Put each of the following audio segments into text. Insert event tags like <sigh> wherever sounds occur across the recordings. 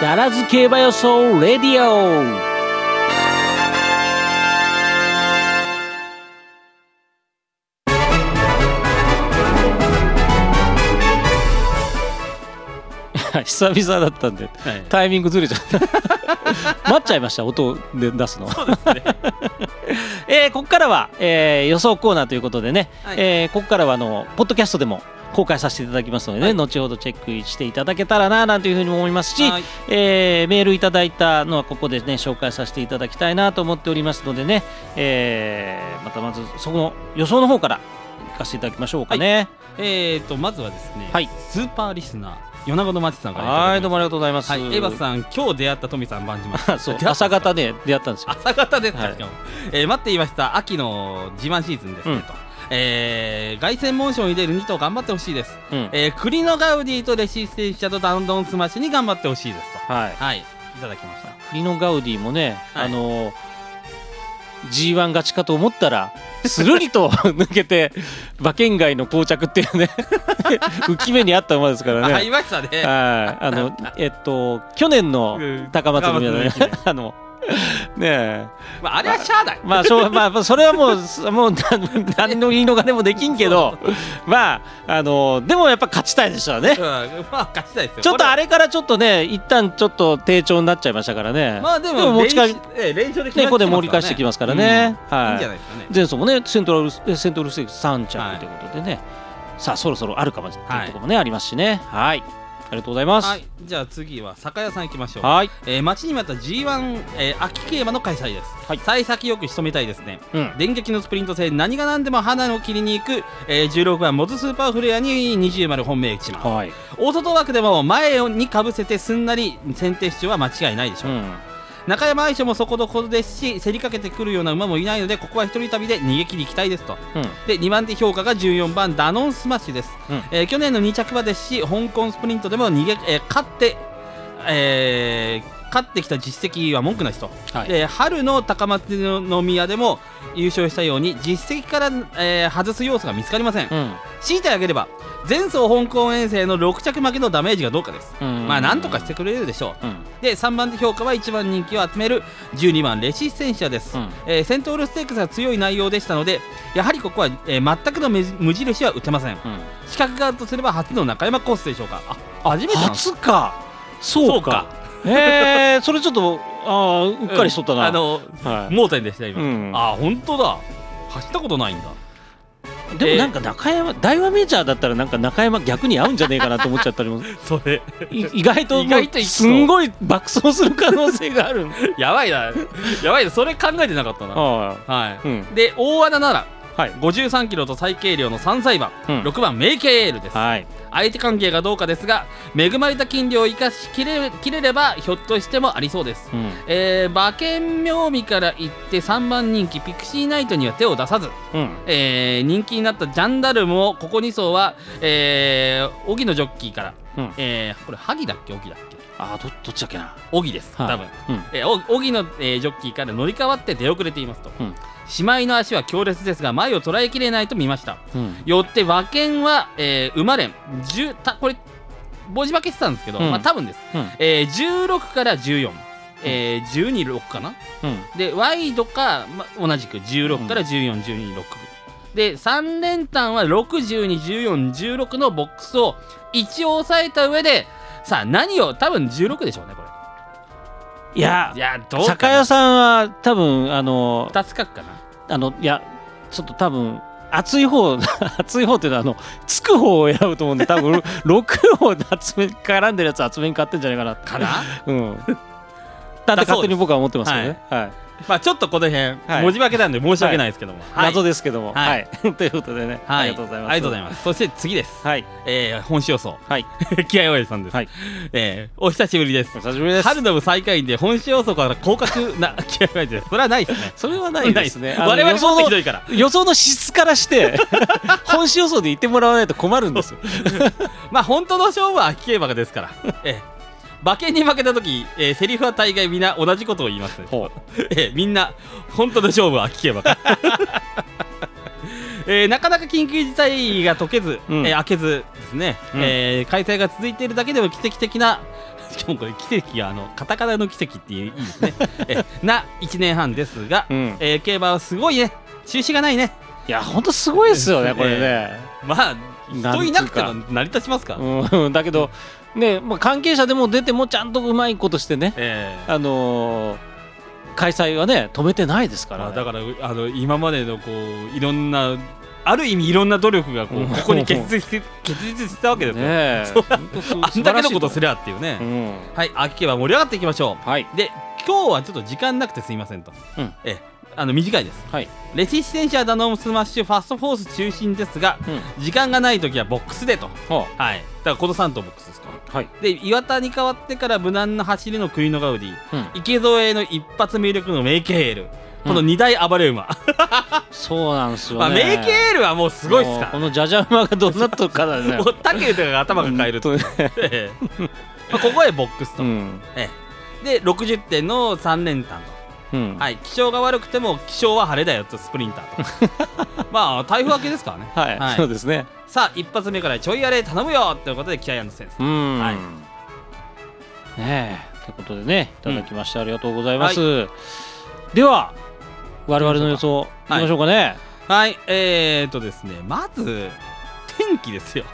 ダラズ競馬予想レディオ。<laughs> 久々だったんで、はい、タイミングずれちゃった。<laughs> 待っちゃいました音で出すの。そうですね。<laughs> えー、ここからは、えー、予想コーナーということでね、はい、えー、ここからはあのポッドキャストでも公開させていただきますのでね、はい、後ほどチェックしていただけたらななんていうふうに思いますし、はい、えー、メールいただいたのはここでね紹介させていただきたいなと思っておりますのでね、えー、またまずそこの予想の方からいかせていただきましょうかね。はい、えーとまずはですね、はい、スーパーリスナー米子の町さんからはいどうもありがとうございます、はい、エヴァさん今日出会った富さん番じまう朝方で出会ったんですよ。朝方ですか、はい、えー、待っていました秋の自慢シーズンですね、うん、とえー、凱旋門賞に出る2頭頑張ってほしいです、うん、えー、栗のガウディとレシステンシャとダウンドンスマッシュに頑張ってほしいですと。はい、はい、いただきました。栗のガウディもね、はい、あのー G1 勝ちかと思ったらするりと <laughs> 抜けて馬券外の膠着っていうね浮き目にあった馬ですからね。あいましたね。はい。あのえっと去年の高松宮のね、<laughs> あの <laughs> ねえ、まあ、あれはしゃあないまあしょう、まあ、それはもう <laughs> もう何の言い逃れもできんけどまああのでもやっぱ勝ちたいでしょうね、うん、まあ勝ちたいですよ。ちょっとあれからちょっとね一旦ちょっと低調になっちゃいましたからね。まあでもでも持ち帰り、え連勝でね。こで盛り返してきますからね、うん、はい。いいんじゃないですかね。前走もねセントラルセントラルステークス3着ということでね、はい、さあそろそろあるかもっていうところもね、はい、ありますしね。はいありがとうございます。はい、じゃあ次は酒屋さん行きましょう。はい。えー、待ちに待った G1、えー、秋競馬の開催です。はい。幸先よく仕留めたいですね。うん。電撃のスプリント戦何が何でも花を切りに行く、えー、16番モズスーパーフレアに20丸本命打ちます。はい。大外枠でも前にかぶせてすんなり先手出場は間違いないでしょう。うん中山愛称もそこどころですし競りかけてくるような馬もいないのでここは一人旅で逃げ切り行きたいですと、うん、で2番手評価が14番ダノンスマッシュです、うん、えー、去年の2着馬ですし香港スプリントでも逃げ、えー、勝って、えー、勝ってきた実績は文句なしと、はい、で春の高松宮でも優勝したように実績から、えー、外す要素が見つかりません、うん、強いてあげれば前走香港遠征の6着負けのダメージがどうかです、まあなんとかしてくれるでしょう、うん、で3番手評価は1番人気を集める12番レシステンシアです、うん、えー、セントールステークスが強い内容でしたのでやはりここは、えー、全くの無印は打てません、うん、資格があるとすれば初の中山コースでしょうか。あ初めて初か。そうかへえそれちょっとあうっかりしとったな、あの、はい、盲点でした今、うん、あ本当だ。走ったことないんだ。でもなんか中山、大和メジャーだったらなんか中山逆に合うんじゃねえかなと思っちゃったりも。<laughs> それ。意外と意外とすんごい爆走する可能性がある。<laughs> やばいな。やばいな。それ考えてなかったな。はい、うん、で大穴ならはい、53キロと最軽量の3歳馬、うん、6番メイケールです、はい、相手関係がどうかですが恵まれた金量を生かしきれきれればひょっとしてもありそうです、うん、えー、馬券妙味から言って3番人気ピクシーナイトには手を出さず、うん、えー、人気になったジャンダルムをここ2層は、えー、荻野ジョッキーから、うん、えー、これ萩だっけ？荻だっけ？あどどっちだっけな？荻です、多分、うん、えー、荻野、えー、ジョッキーから乗り換わって出遅れていますと、うんしまいの足は強烈ですが前を捉えきれないと見ました、うん、よって馬券は、えー、馬連10たこれ文字化けてたんですけど、うん、まあ多分です、うん、えー、16から14、えー、126かな、うん、でワイドか、ま、同じく16から141226、で3連単は6121416のボックスを一応押さえた上でさあ何を多分16でしょうねこれいやいやどう酒屋さんは多分あの2つ書くかな。あのいやちょっと多分熱い方 <laughs> 熱い方っていうのはあのつく方を選ぶと思うんで多分 <laughs> 6方で集め絡んでるやつ集めに買ってんじゃないかなかな？うん。だって勝手に僕は思ってますけどねはいまあちょっとこの辺、はい、文字化けなんで申し訳ないですけども、はい、謎ですけども、はい、<laughs> ということでね、ありがとうございます。ありがとうございます。そして次です。はい、えー、本市予想はい。<laughs> 気合おやじさんです、はい。えー、お久しぶりです。お久しぶりです。春の部最下位で本市予想から降格な <laughs> 気合おやじですそれはないですね。それはないですね。我々もっとひどいから。予想の質からして本市予想で言ってもらわないと困るんですよ。まあ本当の勝負は秋競馬ですから。ええ馬券に負けた時、えー、セリフは大概みんな同じことを言います、<laughs> えー、みんな本当の勝負は聞けば。<laughs> えー、なかなか緊急事態が解けず、うん、えー、開けずですね、うん、えー、開催が続いているだけでも奇跡的な <laughs> しかもこれ奇跡があのカタカナの奇跡っていういいですね。えな1年半ですが、うん、えー、競馬はすごいね。中止がないね。いやほんとすごいですよねこれね、えー、まあ人いなくても成り立ちますかうん、だけどね、まあ、関係者でも出てもちゃんとうまいことしてね、えー、あのー開催はね止めてないですから、ね、だからあの今までのこういろんなある意味いろんな努力がこうここに結実して <laughs> 結実したわけですよ、ね、あんだけのことすりゃっていうね、うん、はい秋競馬盛り上がっていきましょう、はい、で今日はちょっと時間なくてすいませんと、うん、えあの短いです、はい、レシステンシアダノンスマッシュファストフォース中心ですが、うん、時間がない時はボックスでと、はい、だからこの3頭ボックスですか。はい、で岩田に変わってから無難な走りのクリノガウディー、うん、池添の一発魅力のメイケイエールこの二大暴れ馬、そうなんですよ、ね、まあ、メイケールはもうすごいっすか。このじゃじゃ馬がどうなっとるかだね。<laughs> もうタケルとかが頭抱えると、ね <laughs> まあ、ここへボックスと、うん、えで60点の3連単とうん、はい、気象が悪くても気象は晴れだよとスプリンターと <laughs> まあ台風明けですからね。はい、はい、そうですね。さあ一発目からちょいやれ頼むよということで気合いの先生はい。ねえ。ということでねいただきまして、ありがとうございます、はい、では我々の予想い。きましょうかね。はい、はい、えー、っとですねまず天気ですよ。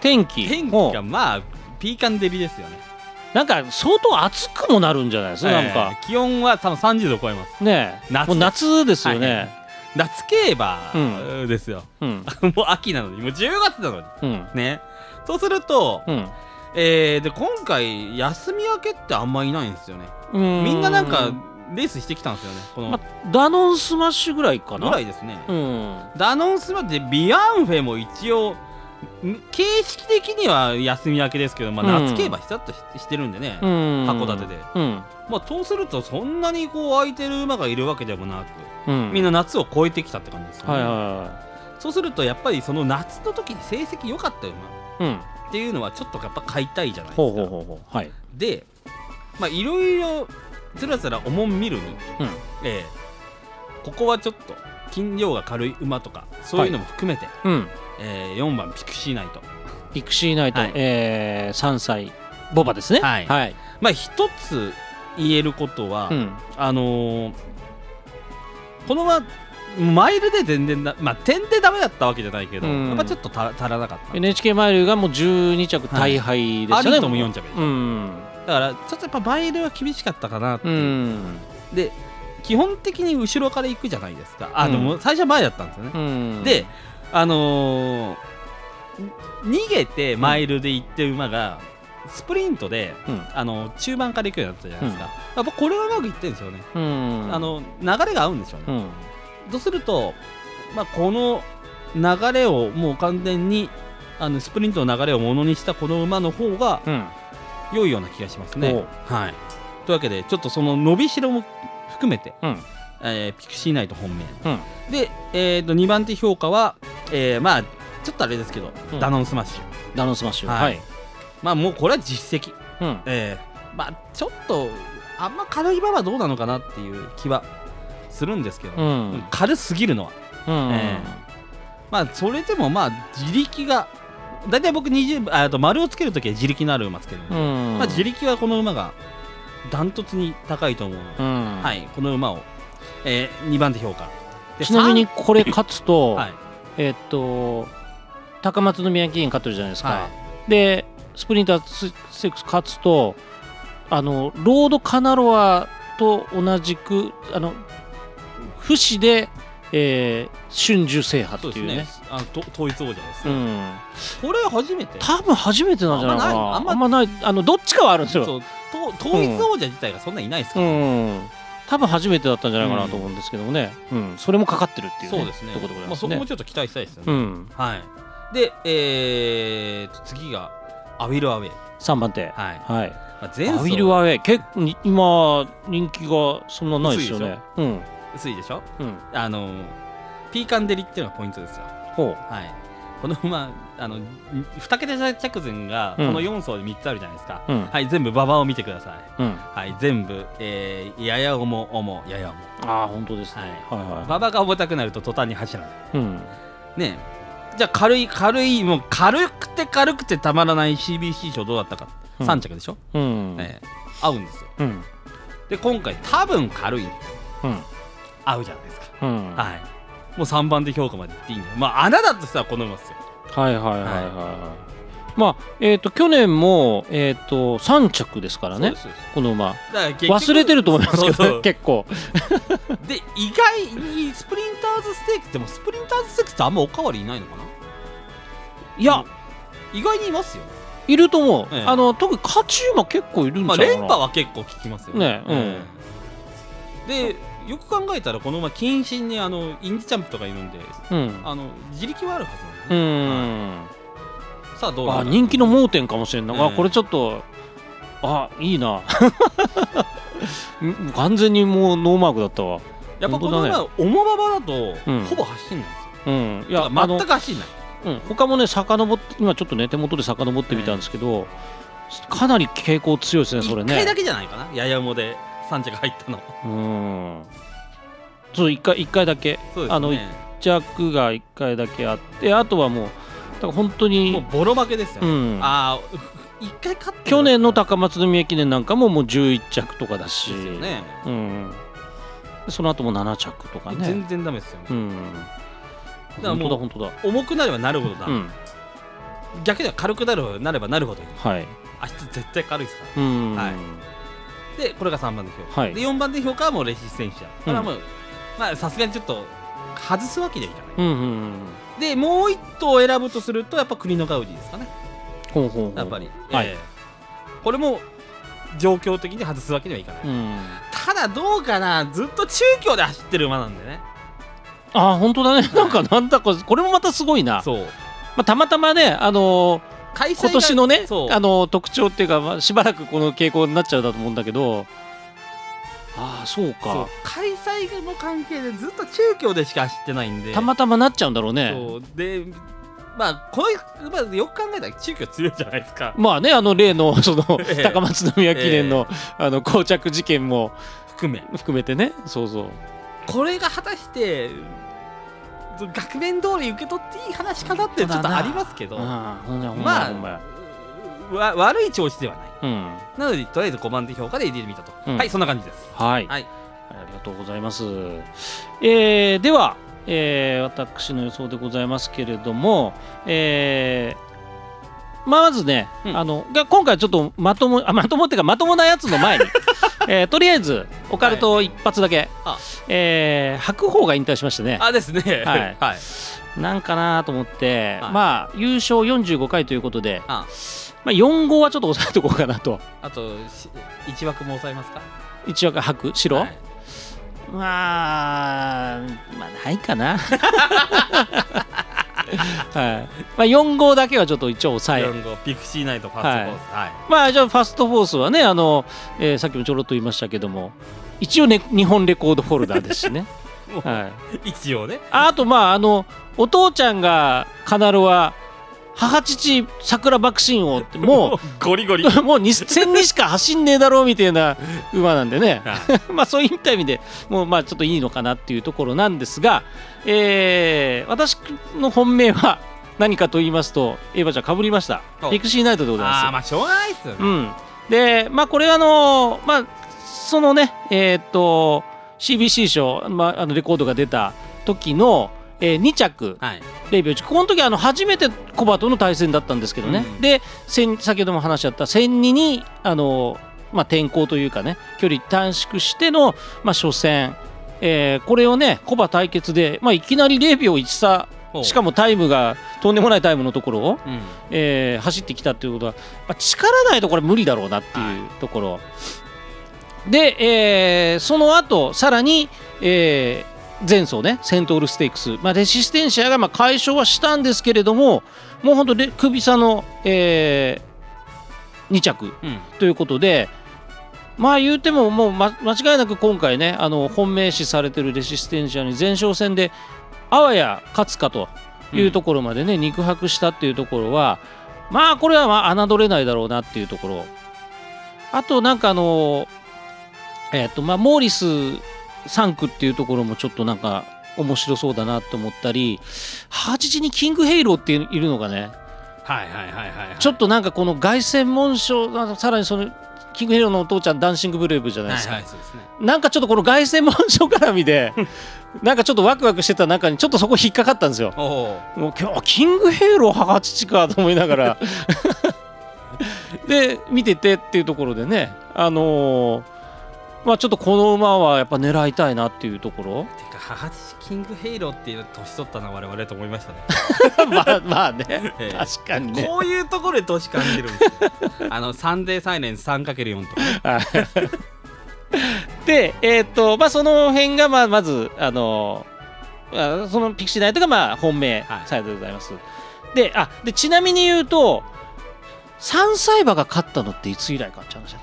天気。天気がまあピーカンデリですよねなんか相当暑くもなるんじゃないですか、なんか。気温は多分30度超えます。ね夏。夏ですよね、はい、夏競馬ですよ、うん、<laughs> もう秋なのに。もう10月なのに、うん、ね。そうすると、うん、えー、で今回休み明けってあんまいないんですよね。みんななんかレースしてきたんですよね。この、ま、ダノンスマッシュぐらいかな。ぐらいですね、うん、ダノンスマッシュでビアンフェも一応形式的には休み明けですけど、まあ、夏競馬ひたっとしてるんでね、うん、函館で、うん、まあ、そうするとそんなにこう空いてる馬がいるわけでもなく、うん、みんな夏を超えてきたって感じですよね、はいはいはい、そうするとやっぱりその夏の時に成績良かった馬、っていうのはちょっとやっぱ買いたいじゃないですか。でまあいろいろつらつら重ん見るに、えー、ここはちょっと斤量が軽い馬とかそういうのも含めて、はい。えー、4番ピクシーナイト。ピクシーナイト、はい、えー、3歳ボバですね。はい、はい、まあ一つ言えることは、うん、あのー、このまマイルで全然だまあ点でダメだったわけじゃないけど、うん、やっぱちょっと足らなかった。NHK マイルがもう12着大敗でしたね、はい、とも4着で、うん、だからちょっとやっぱマイルは厳しかったかなっていう、うん、で基本的に後ろから行くじゃないですか。あ、でも最初は前だったんですよね、であのー、逃げてマイルで行ってる馬が、スプリントで、うん、あの中盤から行くようになったじゃないですか、やっぱこれはうまくいってるんですよね、うん、あの流れが合うんでしょうね、うん、とすると、まあ、この流れをもう完全にあのスプリントの流れをものにしたこの馬の方が良いような気がしますね。はい、というわけでちょっとその伸びしろも含めて、うん、えー、ピクシーナイト本命、で、えー、と2番手評価は、えー、まあちょっとあれですけど、うん、ダノンスマッシュ。ダノンスマッシュ。はい、まあもうこれは実績、うん、えー、まあちょっとあんま軽い馬はどうなのかなっていう気はするんですけど、うん、軽すぎるのは、うん、えー、まあそれでもまあ自力が大体僕20あと丸をつけるときは自力のある馬つけるので、うん、まあ、自力はこの馬がダントツに高いと思うの。で、うん、はい、この馬を、えー、2番手評価。ちなみにこれ勝つと、<laughs> はい、えー、っと高松宮記念勝ってるじゃないですか、はい、でスプリンターセックス勝つとあのロードカナロアと同じくあの不死で、えー、春秋制覇っていうね、ね、あの統一王者です、うん、これ初めて。多分初めてなんじゃないかな。あんまない。あのどっちかはあるんですよ統一王者自体がそんなにいないですから、うん。多分初めてだったんじゃないかなと思うんですけどもね、うん、うん、それもかかってるっていう、ね、そうですね。ところでございます、ね、まあ、そこもちょっと期待したいですよね、うん、はい。で、えー、次がアウィルアウェイ。3番手。はい、はい。まあ、前アウィルアウェイ。結構今人気がそんなないですよね。うん、薄いでしょ、うん、あのピーカンデリっていうのがポイントですよ。ほう。はいこの馬あの2桁着順がこの4層で3つあるじゃないですか、うん、はい全部馬場を見てください、うん、はい全部、えー、やや重重やや重。ああ本当ですね、はい。はいはい、馬場が重たくなると途端に走らない、うん、ねじゃあ軽い軽いもう軽くて軽くてたまらない CBC 賞どうだったか。3着でしょ、うん。えー、合うんですよ、うん、で今回多分軽い、うん、合うじゃないですか、うん、はい。もう3番で評価までいっていいんだよ。まあ穴だとしたら好みますよ。はいはいはいはい、はい。まあえーと、去年も、えーと、3着ですからね。この馬。忘れてると思いますけど、ね、結構。で意外にスプリンターズステークスでもスプリンターズステークスってあんまおかわりいないのかな？いや、意外にいますよいると思う、ええ、あの特に勝ち馬結構いるんじゃないかな、まあ、連覇は結構聞きますよね、ねうん、でよく考えたらこの馬謹慎にあのインディチャンプとかいるんで、うん、あの自力はあるはずなんですね、うん。はい。さあどうあ人気の盲点かもしれんな、えー、あこれちょっとあいいな。<laughs> 完全にもうノーマークだったわ。やっぱこのね重馬場だと、ほぼ走んないんですよ、うん、いや全く走んない。うん、他もね遡って今ちょっとね手元で遡ってみたんですけど、え。ー、かなり傾向強いですねそれね。1回だけじゃないかな。ややもで3着入ったの。うん。そう1回1回だけ、ね、あの1着が1回だけあってあとはもうだから本当にもうボロ負けですよ、ね、うん、ああ一回勝って去年の高松宮記念なんかももう11着とかだし。ですよね、うん、その後も7着とかね。全然ダメですよね、うん、だからもう本当だ重くなればなるほどだ、うん、逆には軽くなるなればなるほどはい。あい。つ絶対軽いですから、うん。はい、でこれが3番で評価、はい、で4番で評価はもうレシステンシア。これはもう、まあさすがにちょっと外すわけにはいかない、うんうんうんでもう一頭選ぶとするとやっぱ国のガウディですかね。ほうほうほう。やっぱり、はい、えー、これも状況的に外すわけにはいかない、うん、ただどうかなずっと中京で走ってる馬なんでね。ああ本当だね、なんかなんだこれこれもまたすごいな。そう、まあ、たまたまねあのー、今年のねあのー、特徴っていうか、まあ、しばらくこの傾向になっちゃうだと思うんだけど。ああそうか。開催の関係でずっと中京でしか走ってないんで。たまたまなっちゃうんだろうね。でまあこの、まあ、よく考えたら中京強いじゃないですか。まあねあの例の <laughs> その高松宮記念の,、あの膠着事件も含め。含めてね。そうそう。これが果たして額面通り受け取っていい話かなってちょっとありますけどまあわ悪い調子ではない、うん、なのでとりあえず5番手評価で入れてみたと、うん、はいそんな感じです。はい、はい、ありがとうございます、えー、では、えー、私の予想でございますけれども、えー、まあ、まずね、うん、あの今回ちょっとまともあまともっていうかまともなやつの前に、<laughs> えー、とりあえずオカルト一発だけ、はい、えー、白鵬が引退しましたね。あですね。はい、はい、なんかなと思って、はい、まあ優勝45回ということであ。まあ、4号はちょっと抑えとこうかなと。あと1枠も抑えますか？1枠白白、はい、まあまあないかな <laughs> はい。まあ、4号だけはちょっと一応抑え。4号。ピクシーナイトファーストフォース、はい、はい、まあじゃあファストフォースはねあの、えー、さっきもちょろっと言いましたけども一応ね日本レコードホルダーですしね。<laughs> はい、一応ね。あとまああのお父ちゃんがカナロは母父桜爆心王ってもう <laughs> ゴリゴリ。<laughs> もう戦にしか走んねえだろうみたいな馬なんでね。<laughs> まあそういった意味でもうまあちょっといいのかなっていうところなんですが、えー、私の本命は何かと言いますとエヴァちゃんかぶりました。ピクシーナイトでございます。あまあしょうがないですよね、うん、でまあこれあのまあそのねえー、っと CBC 賞、まあ、あのレコードが出た時のえー、2着、はい、0秒1この時あの初めてコバとの対戦だったんですけどね、うん、で先ほども話し合った1002にあの、まあ、転向というかね距離短縮しての、まあ、初戦、えー、これをねコバ対決で、まあ、いきなり0秒1差しかもタイムがとんでもないタイムのところを、うん、えー、走ってきたということは、まあ、力ないとこれ無理だろうなっていうところ、はい、で、えー、その後さらに、えー、前走ねセントールステークス、まあ、レシステンシアがまあ解消はしたんですけれどももう本当首差の、えー、2着ということで、うん、まあ言うてももう、ま、間違いなく今回ねあの本命視されてるレシステンシアに前哨戦であわや勝つかというところまでね、うん、肉薄したっていうところはまあこれはまあ侮れないだろうなっていうところ。あとなんかあのえっ、ー、とまあモーリス産駒っていうところもちょっとなんか面白そうだなと思ったり母父にキングヘイローっているのがね。はいはいはいはい、はい、ちょっとなんかこの凱旋門賞さらにそのキングヘイローのお父ちゃんダンシングブレイブじゃないですか、はいはいすね、なんかちょっとこの凱旋門賞絡みで <laughs> なんかちょっとワクワクしてた中にちょっとそこ引っかかったんですよ。もう今日キングヘイロー母父かと思いながら。<laughs> で見ててっていうところでねあのー、まあちょっとこの馬はやっぱ狙いたいなっていうところ？てか母父キングヘイローっていう年取ったな我々と思いましたね。<laughs> まあまあね、ええ、確かにね。こういうところで年感じる <laughs> あのサンデーサイレン 3×4 とか <laughs> でえっ、ー、とまあその辺がまあまずあのー、そのピクシーナイトがまあ本命サイドでございます、はい、であでちなみに言うと3歳馬が勝ったのっていつ以来かって話だ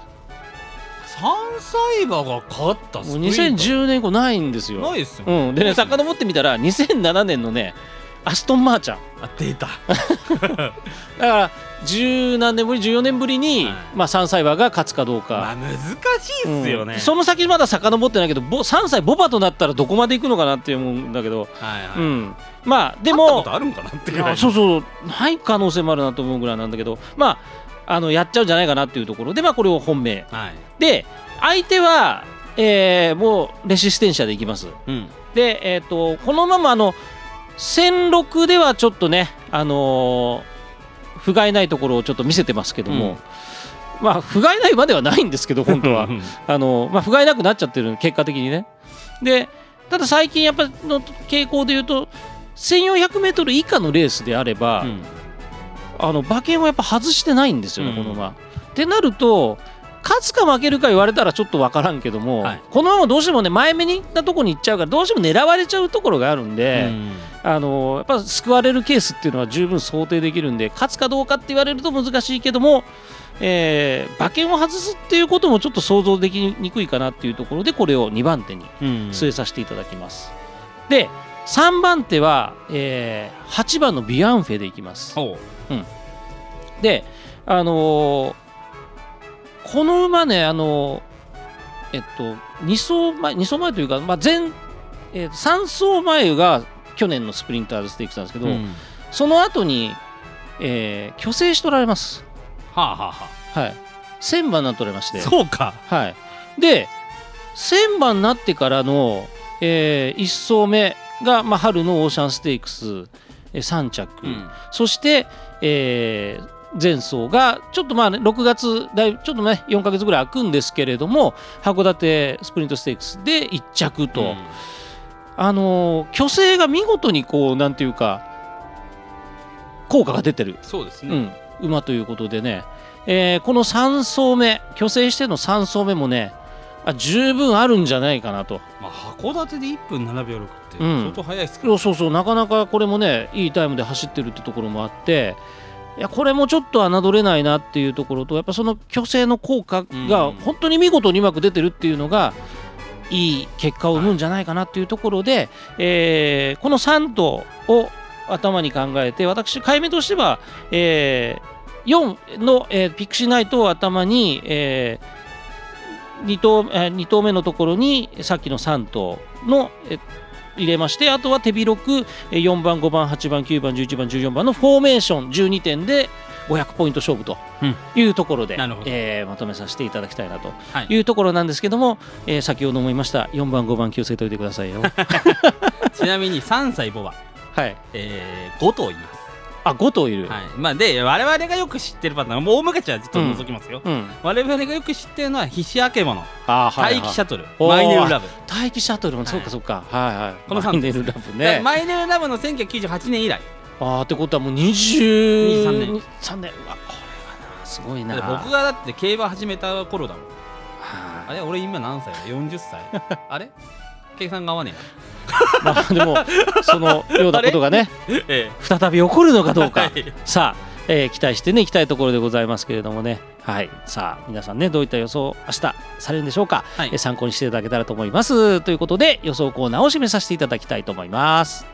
3歳馬が勝ったスプリント。2010年後ないんですよ。ないですよ、うん、でね遡ってみたら2007年のねアストンマーチャン。あ出た。<laughs> だから十何年ぶり14年ぶりに、はい、まあ、3歳馬が勝つかどうか、まあ、難しいっすよね、うん、その先まだ遡ってないけど3歳ボバとなったらどこまで行くのかなって思うんだけど、はいはい、うん、まあでもあるんかなってそうそう。ない可能性もあるなと思うぐらいなんだけど。まああのやっちゃうんじゃないかなっていうところ。で、まあ、これを本命、はい、で相手は、えー、もうレシステンシャでいきます、うん、で、えーと、このままあの戦六ではちょっとね、あのー不甲斐ないところをちょっと見せてますけども、うん、まあ不甲斐ないまではないんですけど本当は。あの、まあ、不甲斐なくなっちゃってる結果的にね。でただ最近やっぱの傾向で言うと 1400m 以下のレースであれば、うん、あの馬券はやっぱ外してないんですよね、この馬。ってなると勝つか負けるか言われたらちょっと分からんけども、はい、このままどうしてもね前目に行ったところに行っちゃうからどうしても狙われちゃうところがあるんで、うん、あのやっぱ救われるケースっていうのは十分想定できるんで勝つかどうかって言われると難しいけども、えー、馬券を外すっていうこともちょっと想像できにくいかなっていうところでこれを2番手に据えさせていただきます。うん、で3番手は、えー、8番のビアンフェでいきます。うん、であのーこの馬ね、あの、えっと、2走前、2走前というか、まあ、前、えー、3走前が去年のスプリンターズステークスなんですけど、うん、その後に、えー、虚勢し取られます。はあはあはあ。はい。1000番になっておりまして。そうか。はい。で、1000番になってからの、えー、1走目が、まあ、春のオーシャンステークス、えー、3着、うん、そして、えー、前走がちょっとまあ、ね、6月だいちょっとね4か月ぐらい空くんですけれども函館スプリントステークスで1着と、うん、あの虚勢が見事にこうなんていうか効果が出てる。そうですね、うん、馬ということでね、えー、この3走目虚勢しての3走目もねあ十分あるんじゃないかなと、まあ、函館で1分7秒6って相当速いですけど、うん、そうそう。なかなかこれもねいいタイムで走ってるってところもあっていやこれもちょっと侮れないなっていうところとやっぱその虚勢の効果が本当に見事にうまく出てるっていうのがいい結果を生むんじゃないかなっていうところで、えー、この3頭を頭に考えて私解明としては、えー、4の、えー、ピクシーナイトを頭に、えー、2, 頭えー、2頭目のところにさっきの3頭の、えー入れましてあとは手広く4番5番8番9番11番14番のフォーメーション12点で500ポイント勝負というところで、うん、えー、まとめさせていただきたいなとい。うところなんですけども、はい、えー、先ほども言いました4番5番気をつけておいてくださいよ。<laughs> ちなみに3歳ボバ、はい。えー、5頭いますあ5頭いる、はい。まあ、で我々がよく知ってるパターンもう大昔はちょっと覗きますよ、うん。うん、我々がよく知ってるのは菱明物。あ、はいはい、待機シャトル。マイネルラブ。待機シャトルもそうかそうか。はいはい。このマイネルラブね。マイネルラブの1998年以来。ああってことはもう23年。3年。うわこれはな。すごいな僕がだって競馬始めた頃だもん。あれ？俺今何歳だ？40歳。<laughs> あれ？計算が合わねえまあでもそのようなことがね、ええ、再び起こるのかどうか、はい、さあ、えー、期待してねいきたいところでございますけれどもね。はい。さあ皆さんねどういった予想明日されるんでしょうか、はい、え参考にしていただけたらと思います。ということで予想コーナーを締めさせていただきたいと思います。